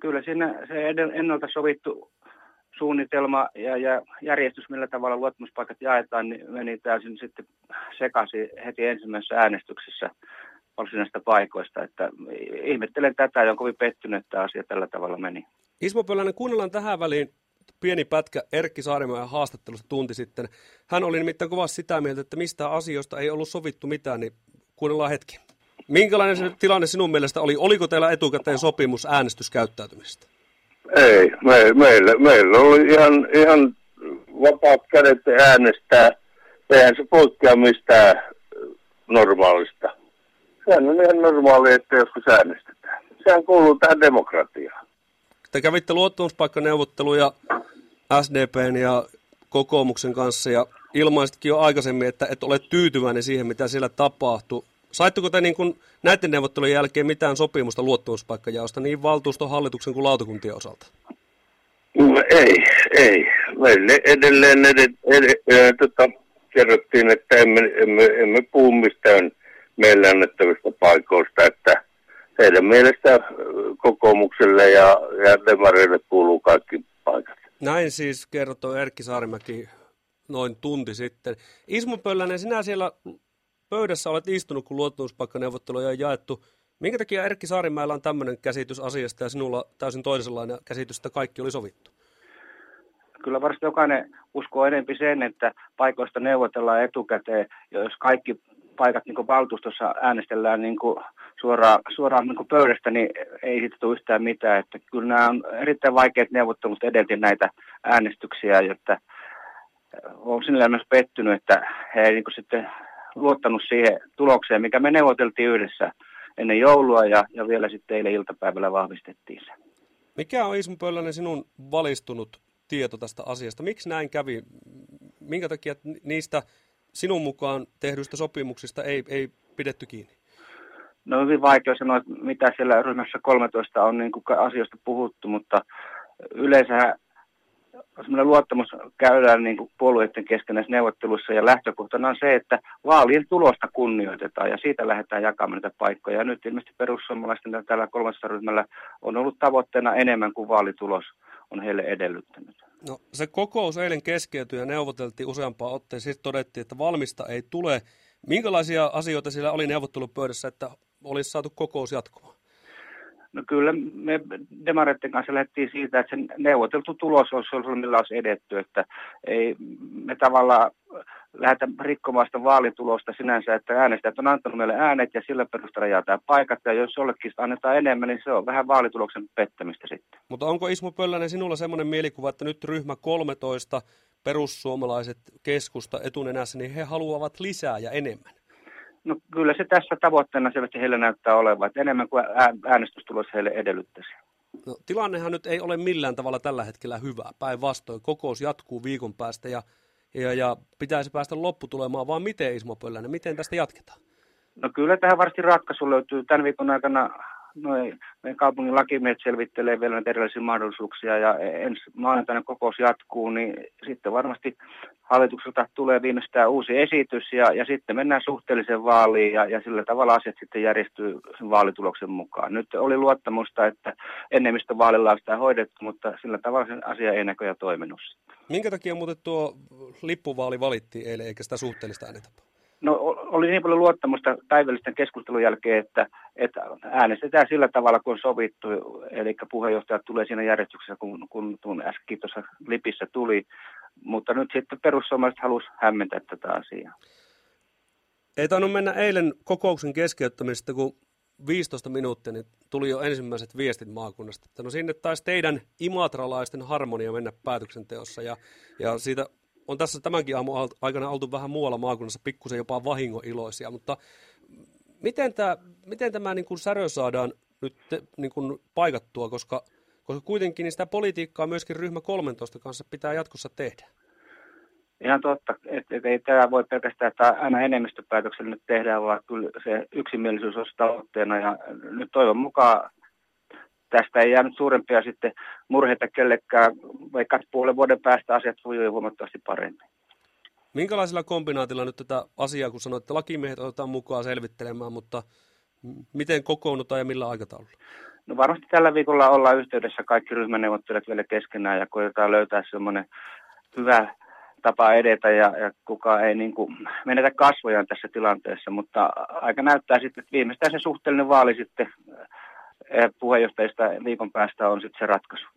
kyllä siinä se ennalta sovittu suunnitelma ja, ja järjestys, millä tavalla luottamuspaikat jaetaan, niin meni täysin sitten sekaisin heti ensimmäisessä äänestyksessä varsinaisista paikoista. Että ihmettelen tätä ja on kovin pettynyt, että asia tällä tavalla meni. Ismo Pölänen, kuunnellaan tähän väliin pieni pätkä Erkki Saarimäen haastattelusta tunti sitten. Hän oli nimittäin kovasti sitä mieltä, että mistä asioista ei ollut sovittu mitään, niin kuunnellaan hetki. Minkälainen se tilanne sinun mielestä oli? Oliko teillä etukäteen sopimus äänestyskäyttäytymistä? Ei, me, meillä, meillä oli ihan, ihan vapaat kädet äänestää. Eihän se poikkea mistään normaalista. Sehän on ihan normaali, että joskus äänestetään. Sehän kuuluu tähän demokratiaan. Te kävitte luottamuspaikkaneuvotteluja SDPn ja kokoomuksen kanssa ja ilmaisitkin jo aikaisemmin, että et ole tyytyväinen siihen, mitä siellä tapahtui. Saitteko te niin kuin näiden neuvottelujen jälkeen mitään sopimusta luottamuspaikkajaosta niin valtuuston, hallituksen kuin lautakuntien osalta? No, ei, ei. Meille edelleen edet, edet, edet, tota, kerrottiin, että emme, emme, emme puhu mistään meille annettavista paikoista, että heidän mielestä kokoomukselle ja, ja demareille kuuluu kaikki paikat. Näin siis kertoi Erkki Saarimäki noin tunti sitten. Ismo Pöllänen, sinä siellä pöydässä olet istunut, kun luottamuspaikkaneuvotteluja on jaettu. Minkä takia Erkki Saarimäellä on tämmöinen käsitys asiasta ja sinulla täysin toisenlainen käsitys, että kaikki oli sovittu? Kyllä varmasti jokainen uskoo enempi sen, että paikoista neuvotellaan etukäteen, jos kaikki paikat niin valtuustossa äänestellään niin suoraan, suoraan niin pöydästä, niin ei siitä tule yhtään mitään. Että kyllä nämä on erittäin vaikeat neuvottelut edelti näitä äänestyksiä, että olen sinällään myös pettynyt, että he ei niin sitten luottanut siihen tulokseen, mikä me neuvoteltiin yhdessä ennen joulua ja, ja vielä sitten eilen iltapäivällä vahvistettiin se. Mikä on Ismo Pöllänen sinun valistunut tieto tästä asiasta? Miksi näin kävi? Minkä takia niistä sinun mukaan tehdyistä sopimuksista ei, ei pidetty kiinni? No hyvin vaikea sanoa, mitä siellä ryhmässä 13 on niin kuin asioista puhuttu, mutta yleensä semmoinen luottamus käydään niin kuin puolueiden kesken näissä neuvotteluissa ja lähtökohtana on se, että vaalien tulosta kunnioitetaan ja siitä lähdetään jakamaan näitä paikkoja. Ja nyt ilmeisesti perussuomalaisten tällä kolmessa ryhmällä on ollut tavoitteena enemmän kuin vaalitulos on heille edellyttänyt. No se kokous eilen keskeytyi ja neuvoteltiin useampaan otteen. Sitten todettiin, että valmista ei tule. Minkälaisia asioita siellä oli neuvottelupöydässä, että olisi saatu kokous jatkumaan? No kyllä me demareiden kanssa lähdettiin siitä, että se neuvoteltu tulos olisi ollut, millä olisi edetty, että ei me tavallaan lähdetä rikkomaan sitä vaalitulosta sinänsä, että äänestäjät on antanut meille äänet ja sillä perusteella jaetaan paikat, ja jos jollekin annetaan enemmän, niin se on vähän vaalituloksen pettämistä sitten. Mutta onko Ismo Pöllänen sinulla semmoinen mielikuva, että nyt ryhmä 13, perussuomalaiset keskusta etunenässä, niin he haluavat lisää ja enemmän? No kyllä se tässä tavoitteena selvästi heillä näyttää olevan, että enemmän kuin äänestystulos heille edellyttäisi. No, tilannehan nyt ei ole millään tavalla tällä hetkellä hyvä. Päinvastoin kokous jatkuu viikon päästä ja, ja, ja pitäisi päästä lopputulemaan, vaan miten Ismo Pöllänen, miten tästä jatketaan? No kyllä tähän varmasti ratkaisu löytyy. Tämän viikon aikana noin meidän kaupungin lakimiehet selvittelee vielä näitä erilaisia mahdollisuuksia ja ensi maanantaina kokous jatkuu, niin sitten varmasti hallitukselta tulee viimeistään uusi esitys ja, ja sitten mennään suhteelliseen vaaliin ja, ja sillä tavalla asiat sitten järjestyy sen vaalituloksen mukaan. Nyt oli luottamusta, että enemmistövaalilla on sitä hoidettu, mutta sillä tavalla sen asia ei näköjään toiminut. Minkä takia muuten tuo lippuvaali valittiin eilen eikä sitä suhteellista äänetapaa? No oli niin paljon luottamusta päivällisten keskustelun jälkeen, että, että äänestetään sillä tavalla, kun on sovittu. Eli puheenjohtajat tulee siinä järjestyksessä, kun, kun tuon äsken tuossa lipissä tuli. Mutta nyt sitten perussuomalaiset halusi hämmentää tätä asiaa. Ei tainnut mennä eilen kokouksen keskeyttämistä, kun 15 minuuttia, niin tuli jo ensimmäiset viestit maakunnasta. Että no sinne taisi teidän imatralaisten harmonia mennä päätöksenteossa ja, ja siitä on tässä tämänkin aamun aikana oltu vähän muualla maakunnassa pikkusen jopa vahingoiloisia, mutta miten, tämä, miten tämä niin kuin särö saadaan nyt niin kuin paikattua, koska, koska kuitenkin niin sitä politiikkaa myöskin ryhmä 13 kanssa pitää jatkossa tehdä? Ihan totta, että ei tämä voi pelkästään että aina enemmistöpäätöksellä nyt tehdään, vaan kyllä se yksimielisyys on tavoitteena ja nyt toivon mukaan tästä ei jäänyt suurempia sitten murheita kellekään, vaikka puolen vuoden päästä asiat sujuu huomattavasti paremmin. Minkälaisella kombinaatilla nyt tätä asiaa, kun sanoit, että lakimiehet otetaan mukaan selvittelemään, mutta miten kokoonnutaan ja millä aikataululla? No varmasti tällä viikolla ollaan yhteydessä kaikki ryhmäneuvottelijat vielä keskenään ja koetetaan löytää semmoinen hyvä tapa edetä ja, ja kuka ei niin kuin menetä kasvojaan tässä tilanteessa, mutta aika näyttää sitten, että viimeistään se suhteellinen vaali sitten puheenjohtajista viikon päästä on sitten se ratkaisu.